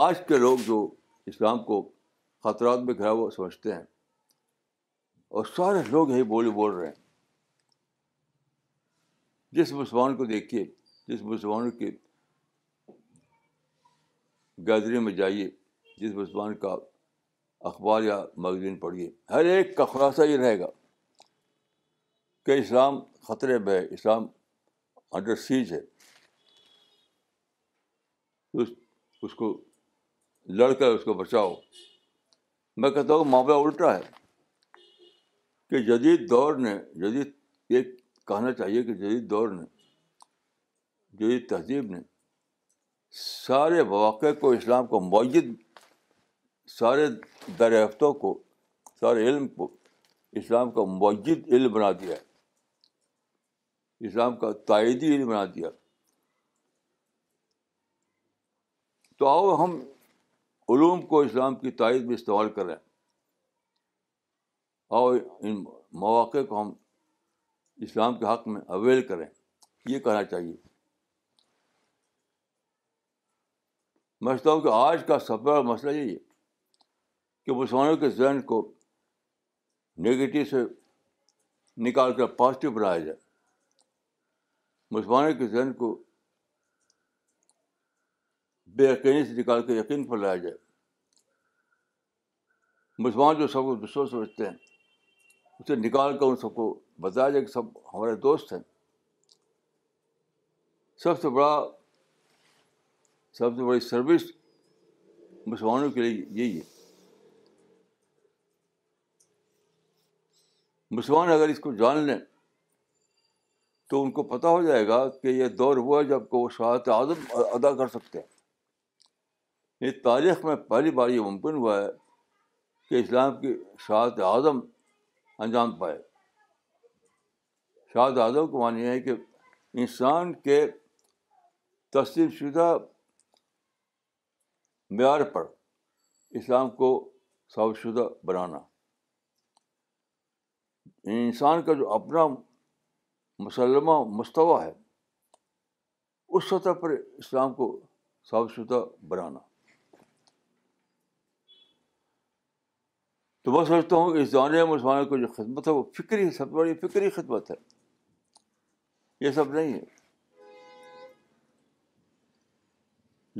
S1: آج کے لوگ جو اسلام کو خطرات میں گھرا ہوا سمجھتے ہیں اور سارے لوگ یہی بولی بول رہے ہیں جس مسلمان کو دیکھیے جس مسلمان کے گیدری میں جائیے جس مسلمان کا اخبار یا میگزین پڑھیے ہر ایک کا خلاصہ یہ رہے گا کہ اسلام خطرے میں ہے اسلام انڈر سیج ہے اس اس کو لڑ کر اس کو بچاؤ میں کہتا ہوں معاملہ الٹا ہے کہ جدید دور نے جدید یہ کہنا چاہیے کہ جدید دور نے جدید تہذیب نے سارے مواقع کو اسلام کو معید سارے دریافتوں کو سارے علم کو اسلام کا معجد علم بنا دیا ہے اسلام کا تائیدی علم بنا دیا تو آؤ ہم علوم کو اسلام کی تائید میں استعمال کریں اور ان مواقع کو ہم اسلام کے حق میں اویل کریں یہ کہنا چاہیے میں سمجھتا ہوں کہ آج کا سب بڑا مسئلہ یہی ہے کہ مسلمانوں کے ذہن کو نگیٹو سے نکال کر پازیٹیو بنایا جائے مسلمانوں کے ذہن کو بے یقینی سے نکال کے یقین پر لایا جائے مسلمان جو سب کو دشمن سمجھتے ہیں اسے نکال کر ان سب کو بتایا جائے کہ سب ہمارے دوست ہیں سب سے بڑا سب سے بڑی سروس مسلمانوں کے لیے یہی ہے مسلمان اگر اس کو جان لیں تو ان کو پتہ ہو جائے گا کہ یہ دور ہوا ہے کہ وہ شہادت عظم ادا کر سکتے ہیں یہ تاریخ میں پہلی بار یہ ممکن ہوا ہے کہ اسلام کی شاد اعظم انجام پائے شاد اعظم کو معنی ہے کہ انسان کے تسلیم شدہ معیار پر اسلام کو صاف شدہ بنانا انسان کا جو اپنا مسلمہ مستویٰ ہے اس سطح پر اسلام کو صاف شدہ بنانا تو میں سمجھتا ہوں کہ اس میں مسلمانوں کی جو خدمت ہے وہ فکری خدمت بڑی فکری خدمت ہے یہ سب نہیں ہے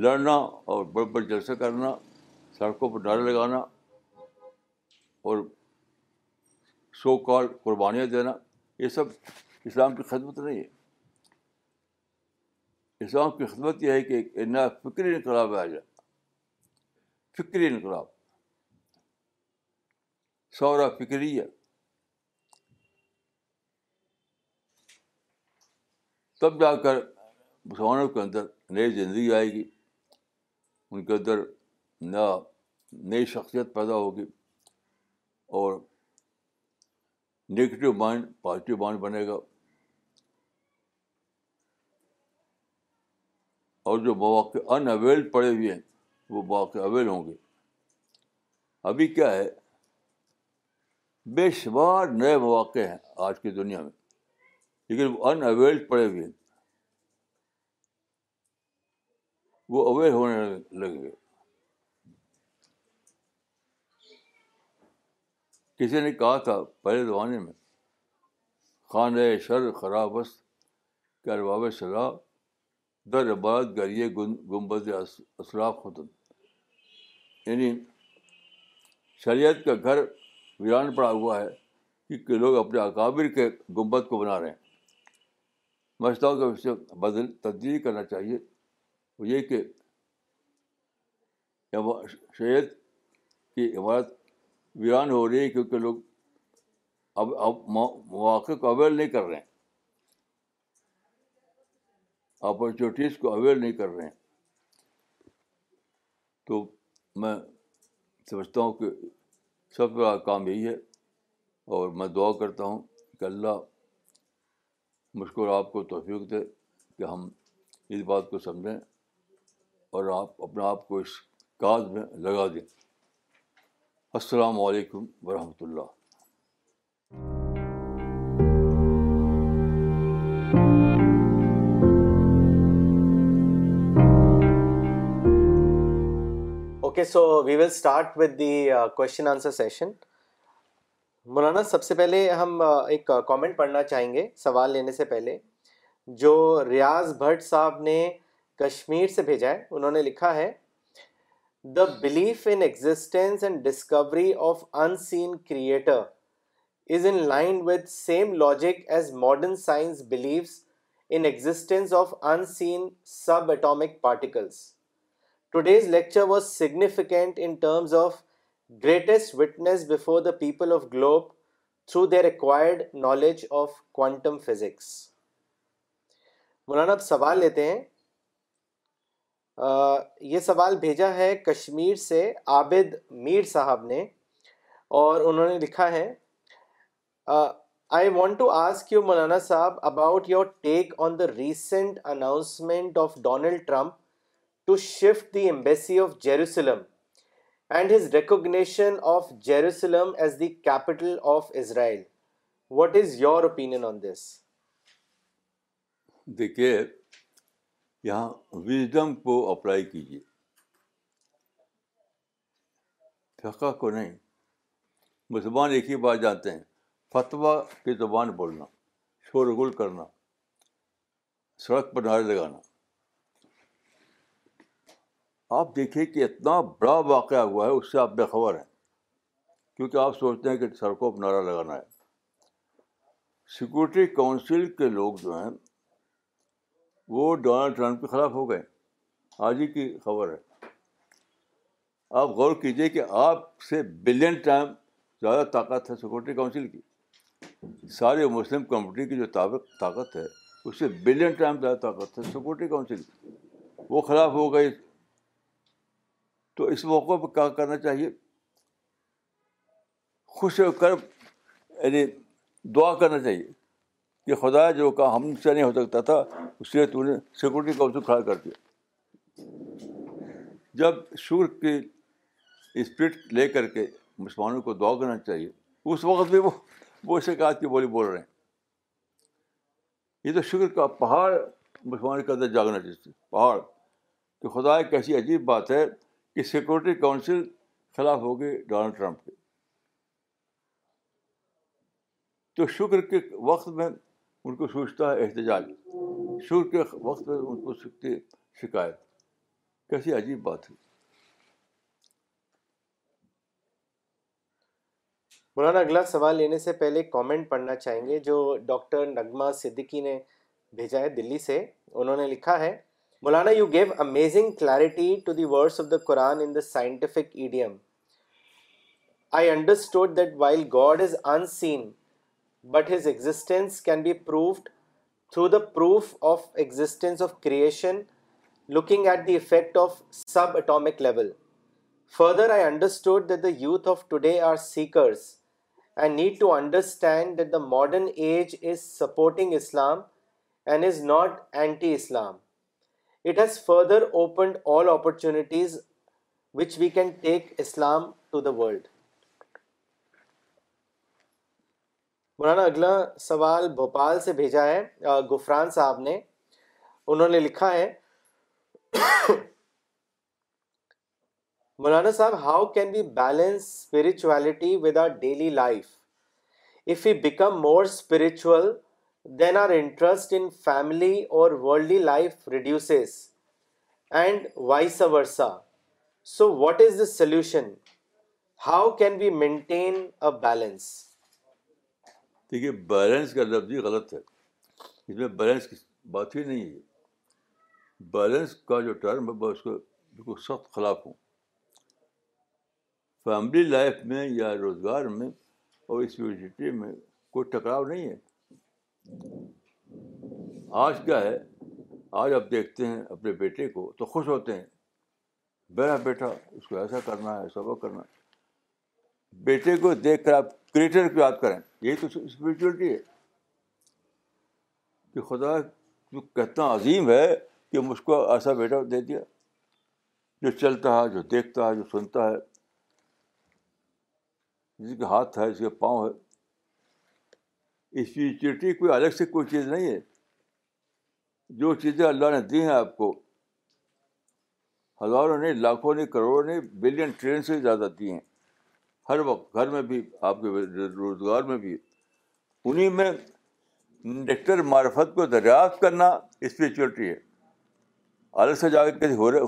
S1: لڑنا اور بڑے بڑے جلسے کرنا سڑکوں پر ڈر لگانا اور سو کال قربانیاں دینا یہ سب اسلام کی خدمت نہیں ہے اسلام کی خدمت یہ ہے کہ ایک نیا فکری انقلاب آ جائے فکری انقلاب شعرا فکری ہے تب جا کر مسلمانوں کے اندر نئی زندگی آئے گی ان کے اندر نیا نئی شخصیت پیدا ہوگی اور نگیٹو مائنڈ پازیٹیو مائنڈ بنے گا اور جو مواقع ان اویل پڑے ہوئے ہیں وہ مواقع اویل ہوں گے ابھی کیا ہے بے شمار نئے مواقع ہیں آج کی دنیا میں لیکن وہ ان اویل پڑے ہوئے ہیں وہ اویل ہونے لگے کسی نے کہا تھا پہلے زمانے میں خان شر خراب باب صلاح در گریے گنبد اسراف ختم یعنی شریعت کا گھر ویران پڑا ہوا ہے کہ لوگ اپنے اکابر کے گنبد کو بنا رہے ہیں سمجھتا ہوں کہ اس سے تبدیلی کرنا چاہیے وہ یہ کہ کی عمارت ویران ہو رہی ہے کیونکہ لوگ اب اب مواقع کو اویل نہیں کر رہے ہیں اپرچونیٹیز کو اویل نہیں کر رہے ہیں تو میں سمجھتا ہوں کہ سب کا کام یہی ہے اور میں دعا کرتا ہوں کہ اللہ مشکل آپ کو توفیق دے کہ ہم اس بات کو سمجھیں اور آپ اپنے آپ کو اس کاج میں لگا دیں السلام علیکم ورحمۃ اللہ
S3: okay so we will start with the question answer session مولانا سب سے پہلے ہم ایک کامنٹ پڑھنا چاہیں گے سوال لینے سے پہلے جو ریاض بھٹ صاحب نے کشمیر سے بھیجا ہے انہوں نے لکھا ہے the belief in existence and discovery of unseen creator is in line with same logic as modern science believes in existence of unseen subatomic particles today's lecture was significant in terms of greatest witness before the people of globe through their required knowledge of quantum physics مولانا سوال لیتے ہیں یہ سوال بھیجا ہے کشمیر سے عابد میر صاحب نے اور انہوں نے لکھا ہے I want to ask you مولانا صاحب about your take on the recent announcement of Donald Trump
S1: دیکھیے یہاں وزڈم کو اپلائی کیجیے کو نہیں مسلمان ایک ہی بات جانتے ہیں فتوا کی زبان بولنا شور کرنا سڑک پر نعرے لگانا آپ دیکھیے کہ اتنا بڑا واقعہ ہوا ہے اس سے آپ بےخبر ہیں کیونکہ آپ سوچتے ہیں کہ سڑکوں پر نعرہ لگانا ہے سیکورٹی کونسل کے لوگ جو ہیں وہ ڈونلڈ ٹرمپ کے خلاف ہو گئے آج ہی کی خبر ہے آپ غور کیجیے کہ آپ سے بلین ٹائم زیادہ طاقت ہے سیکورٹی کونسل کی سارے مسلم کمیونٹی کی جو طاقت ہے اس سے بلین ٹائم زیادہ طاقت ہے سیکورٹی کونسل کی وہ خلاف ہو گئی تو اس موقع پہ کیا کرنا چاہیے خوش ہو کر یعنی دعا کرنا چاہیے کہ خدا جو کا ہم سے نہیں ہو سکتا تھا اس لیے تم نے سیکورٹی کاؤنسل کھڑا کر دیا جب شور کی اسپرٹ لے کر کے مسلمانوں کو دعا کرنا چاہیے اس وقت بھی وہ وہ شکایت کی بولی بول رہے ہیں یہ تو شکر کا پہاڑ مسلمانوں کے اندر جاگنا چاہیے پہاڑ کہ خدا ایک ایسی عجیب بات ہے کہ سیکورٹی کاؤنسل خلاف ہوگی ڈونلڈ ٹرمپ کے تو شکر کے وقت میں ان کو سوچتا ہے احتجاج شکر کے وقت میں ان کو سیکھتی شکایت کیسی عجیب بات ہے
S3: مولانا اگلا سوال لینے سے پہلے کامنٹ پڑھنا چاہیں گے جو ڈاکٹر نغمہ صدیقی نے بھیجا ہے دلی سے انہوں نے لکھا ہے Maulana, you gave amazing clarity to the verse of the Quran in the scientific idiom. I understood that while God is unseen, but his existence can be proved through the proof of existence of creation, looking at the effect of subatomic level. Further, I understood that the youth of today are seekers and need to understand that the modern age is supporting Islam and is not anti-Islam. It has further opened all opportunities which we can take Islam to the world مولانا اگلا سوال بھوپال سے بھیجا ہے گفران صاحب نے انہوں نے لکھا ہے مولانا صاحب how can we balance spirituality with our daily life if you become more spiritual then our interest in family اور worldly life reduces and vice versa so what is the solution how can we maintain a balance
S1: دیکھیے balance کا لفظ ہی غلط ہے اس میں balance کی بات ہی نہیں ہے بیلنس کا جو ٹرم ہے اس کو بالکل سخت خلاف ہوں فیملی لائف میں یا روزگار میں اور اسٹی میں کوئی ٹکراؤ نہیں ہے آج کیا ہے آج آپ دیکھتے ہیں اپنے بیٹے کو تو خوش ہوتے ہیں میرا بیٹا اس کو ایسا کرنا ہے ایسا وہ کرنا ہے بیٹے کو دیکھ کر آپ کریٹر کو یاد کریں یہی تو اسپرچولیٹی ہے کہ خدا جو کتنا عظیم ہے کہ مجھ کو ایسا بیٹا دے دیا جو چلتا ہے جو دیکھتا ہے جو سنتا ہے جس کے ہاتھ ہے جس کے پاؤں ہے اسپریچولیٹی کوئی الگ سے کوئی چیز نہیں ہے جو چیزیں اللہ نے دی ہیں آپ کو ہزاروں نے لاکھوں نے کروڑوں نے بلین ٹرین سے زیادہ دی ہیں ہر وقت گھر میں بھی آپ کے روزگار میں بھی انہیں میں نیٹر معرفت کو دریافت کرنا اسپریچولیٹی ہے الگ سے جا کے کسی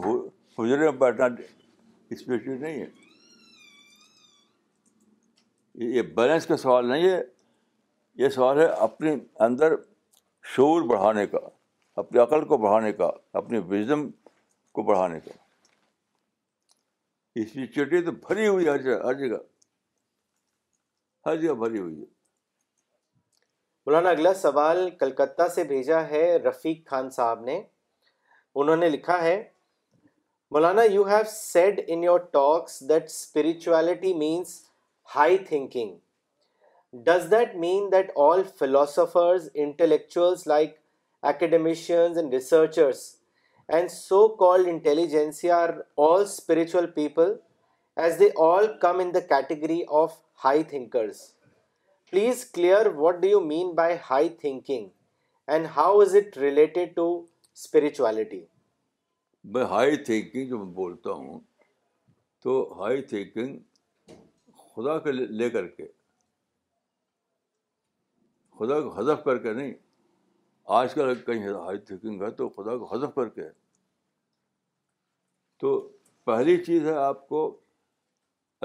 S1: حجرے میں بیٹھنا اسپریچولیٹی نہیں ہے یہ بیلنس کا سوال نہیں ہے یہ سوال ہے اپنے اندر شعور بڑھانے کا اپنی عقل کو بڑھانے کا اپنے کو بڑھانے کا اس لیے چٹی تو بھری ہوئی ہر جگہ ہر جگہ ہر جگہ بھری ہوئی ہے
S3: مولانا اگلا سوال کلکتہ سے بھیجا ہے رفیق خان صاحب نے انہوں نے لکھا ہے مولانا you have said in your talks that spirituality means high thinking does that mean that all philosophers intellectuals like academicians and and researchers so called intelligentsia are all academician people as they all come in the category of high thinkers please clear what do you mean by high thinking and how is it related to spirituality
S1: میں high thinking جب بولتا ہوں تو high thinking خدا کے لے کر کے خدا کو حذف کر کے نہیں آج کل کہیں ہائی تھنکنگ ہے تو خدا کو حذف کر کے ہے تو پہلی چیز ہے آپ کو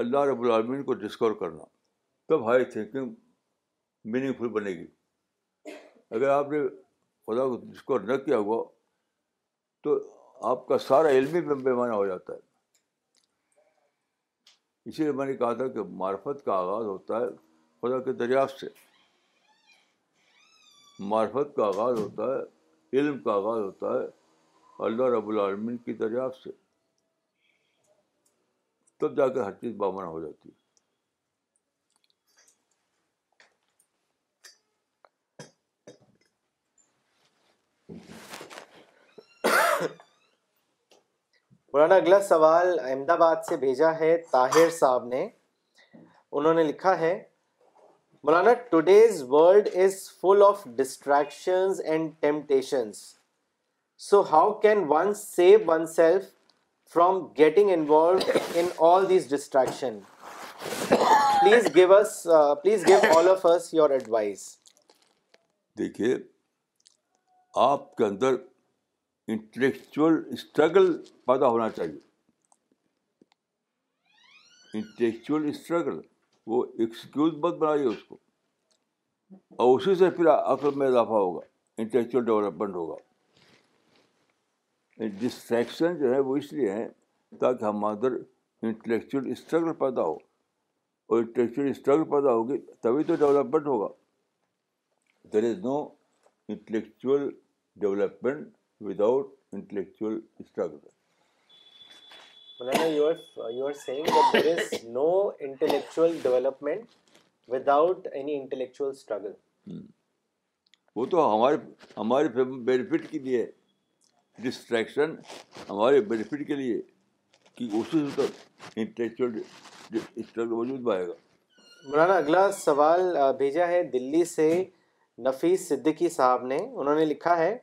S1: اللہ رب العالمین کو ڈسکور کرنا تب ہائی تھنکنگ میننگ فل بنے گی اگر آپ نے خدا کو ڈسکور نہ کیا ہوا تو آپ کا سارا علمی بیمانہ ہو جاتا ہے اسی لیے میں نے کہا تھا کہ معرفت کا آغاز ہوتا ہے خدا کے دریافت سے معرفت کا آغاز ہوتا ہے علم کا آغاز ہوتا ہے اللہ رب العالمین کی دریافت سے تب جا ہر چیز بامنا ہو جاتی ہے
S3: مولانا اگلا سوال احمد آباد سے بھیجا ہے طاہر صاحب نے انہوں نے لکھا ہے مولانا today's world is full of distraction so how can one save oneself from getting involve in all these distraction please give us please give all of us your advise
S1: دیکھیے آپ کے اندر انٹلیکچوئل اسٹرگل پیدا ہونا چاہیے intellectual struggle وہ excuse مت بنائیے اس کو اور اسی سے پھر عقل میں اضافہ ہوگا انٹلیکچوئل ڈیولپمنٹ ہوگا ڈسٹریکشن جو ہے وہ اس لیے ہیں تاکہ ہمارے اندر انٹلیکچوئل اسٹرگل پیدا ہو اور انٹلیکچوئل اسٹرگل پیدا ہوگی تبھی تو ڈیولپمنٹ ہوگا there is no intellectual development without intellectual struggle
S3: Maulana you are you are seeing that there is no intellectual development without any intellectual struggle
S1: وہ تو ہمارے ہمارے بینیفٹ کے لیے ڈسٹریکشن ہمارے بینیفٹ کے لیے کہ اسی سے انٹلیکچوئل اسٹرگل موجود پائے گا
S3: مولانا اگلا سوال بھیجا ہے دلی سے نفیس صدیقی صاحب نے انہوں نے لکھا ہے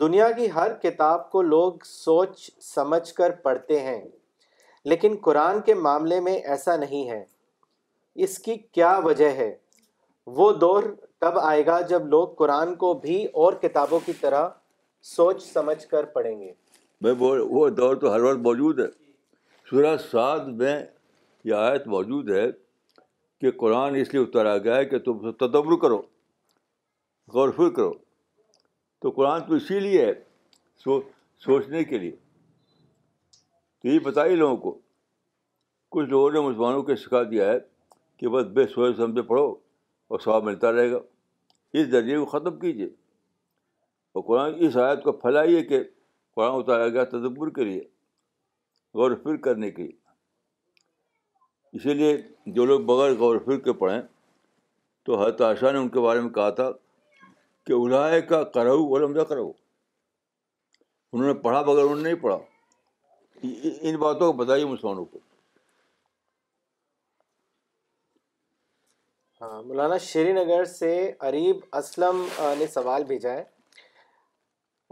S3: دنیا کی ہر کتاب کو لوگ سوچ سمجھ کر پڑھتے ہیں لیکن قرآن کے معاملے میں ایسا نہیں ہے اس کی کیا وجہ ہے وہ دور تب آئے گا جب لوگ قرآن کو بھی اور کتابوں کی طرح سوچ سمجھ کر پڑھیں گے
S1: میں وہ دور تو ہر وقت موجود ہے شرح سعد میں یہ آیت موجود ہے کہ قرآن اس لیے اتارا گیا ہے کہ تم تدبر کرو غور فر کرو تو قرآن تو اسی لیے ہے سو سوچنے کے لیے تو یہ بتائیے لوگوں کو کچھ لوگوں نے مسلمانوں کے سکھا دیا ہے کہ بس بے سوچ سمجھے پڑھو اور ثواب ملتا رہے گا اس ذریعے کو ختم کیجیے اور قرآن اس آیت کو پھیلائیے کہ قرآن اتارا گیا تدبر کے لیے غور و فکر کرنے کے لیے اسی لیے جو لوگ بغیر غور و فکر کے پڑھیں تو حرتاشہ نے ان کے بارے میں کہا تھا کہ الائے کا کرو ولم دہ کرو انہوں نے پڑھا مگر انہوں نے نہیں پڑھا ان باتوں کو بتائیے مسلمانوں کو
S3: ہاں مولانا شری نگر سے عریب اسلم نے سوال بھیجا ہے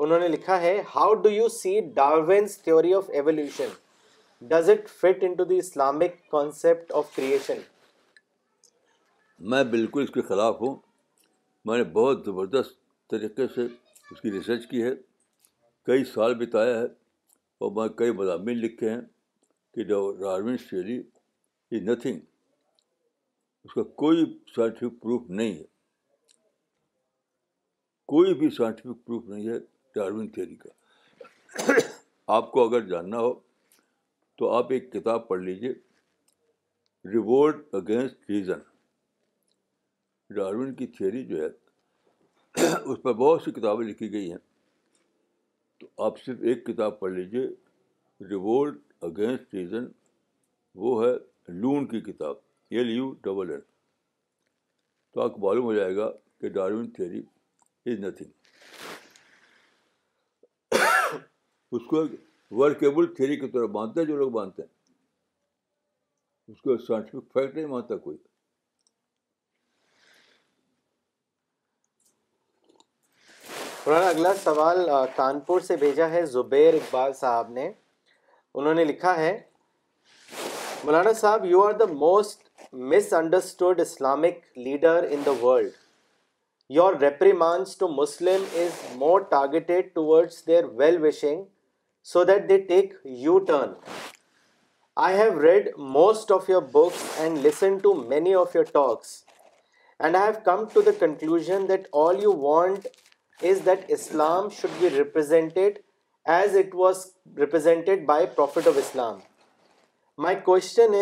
S3: انہوں نے لکھا ہے how do you see Darwin's theory of evolution does it fit into the Islamic concept of creation
S1: میں بالکل اس کے خلاف ہوں میں نے بہت زبردست طریقے سے اس کی ریسرچ کی ہے کئی سال بتایا ہے اور میں کئی مضامین لکھے ہیں کہ ڈارون شیلی از نتھنگ اس کا کوئی سائنٹیفک پروف نہیں ہے کوئی بھی سائنٹیفک پروف نہیں ہے ڈاروین تھیوری کا آپ کو اگر جاننا ہو تو آپ ایک کتاب پڑھ لیجیے ریوولٹ اگینسٹ ریزن ڈارون کی تھیوری جو ہے اس پر بہت سی کتابیں لکھی گئی ہیں تو آپ صرف ایک کتاب پڑھ لیجیے ریوولٹ اگینسٹ ریزن وہ ہے لون کی کتاب ایل یو ڈبل این تو آپ کو معلوم ہو جائے گا کہ ڈارون تھیوری از نتھنگ اس کو ایک ورکیبل تھیری کے طور پر ہیں جو لوگ مانتے ہیں اس کو سائنٹیفک فیکٹ نہیں مانتا کوئی
S3: مولانا اگلا سوال کانپور سے بھیجا ہے زبیر اقبال صاحب نے انہوں نے لکھا ہے مولانا صاحب you are the most misunderstood Islamic leader in the world your to Muslim is more targeted towards read most of your books and listen to many of your talks and I have come to the conclusion that all you want is is that that Islam Islam should be represented represented as it was by prophet of of my question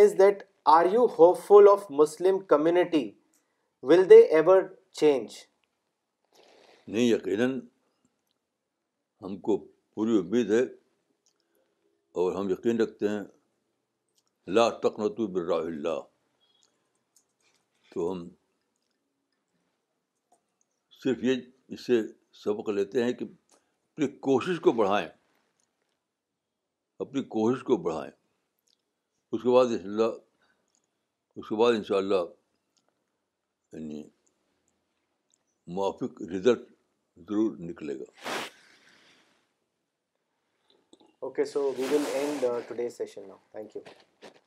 S3: are you hopeful Muslim community will they ever change
S1: نہیں یقیناً ہم کو پوری امید ہے اور ہم یقین رکھتے ہیں لا تقنطو براہ اللہ تو ہم صرف یہ اس سے سبق لیتے ہیں کہ اپنی کوشش کو بڑھائیں اپنی کوشش کو بڑھائیں اس کے بعد ان شاء اللہ اس کے بعد ان شاء اللہ یعنی موافق رزلٹ ضرور نکلے گا
S3: okay so we will end today session thank you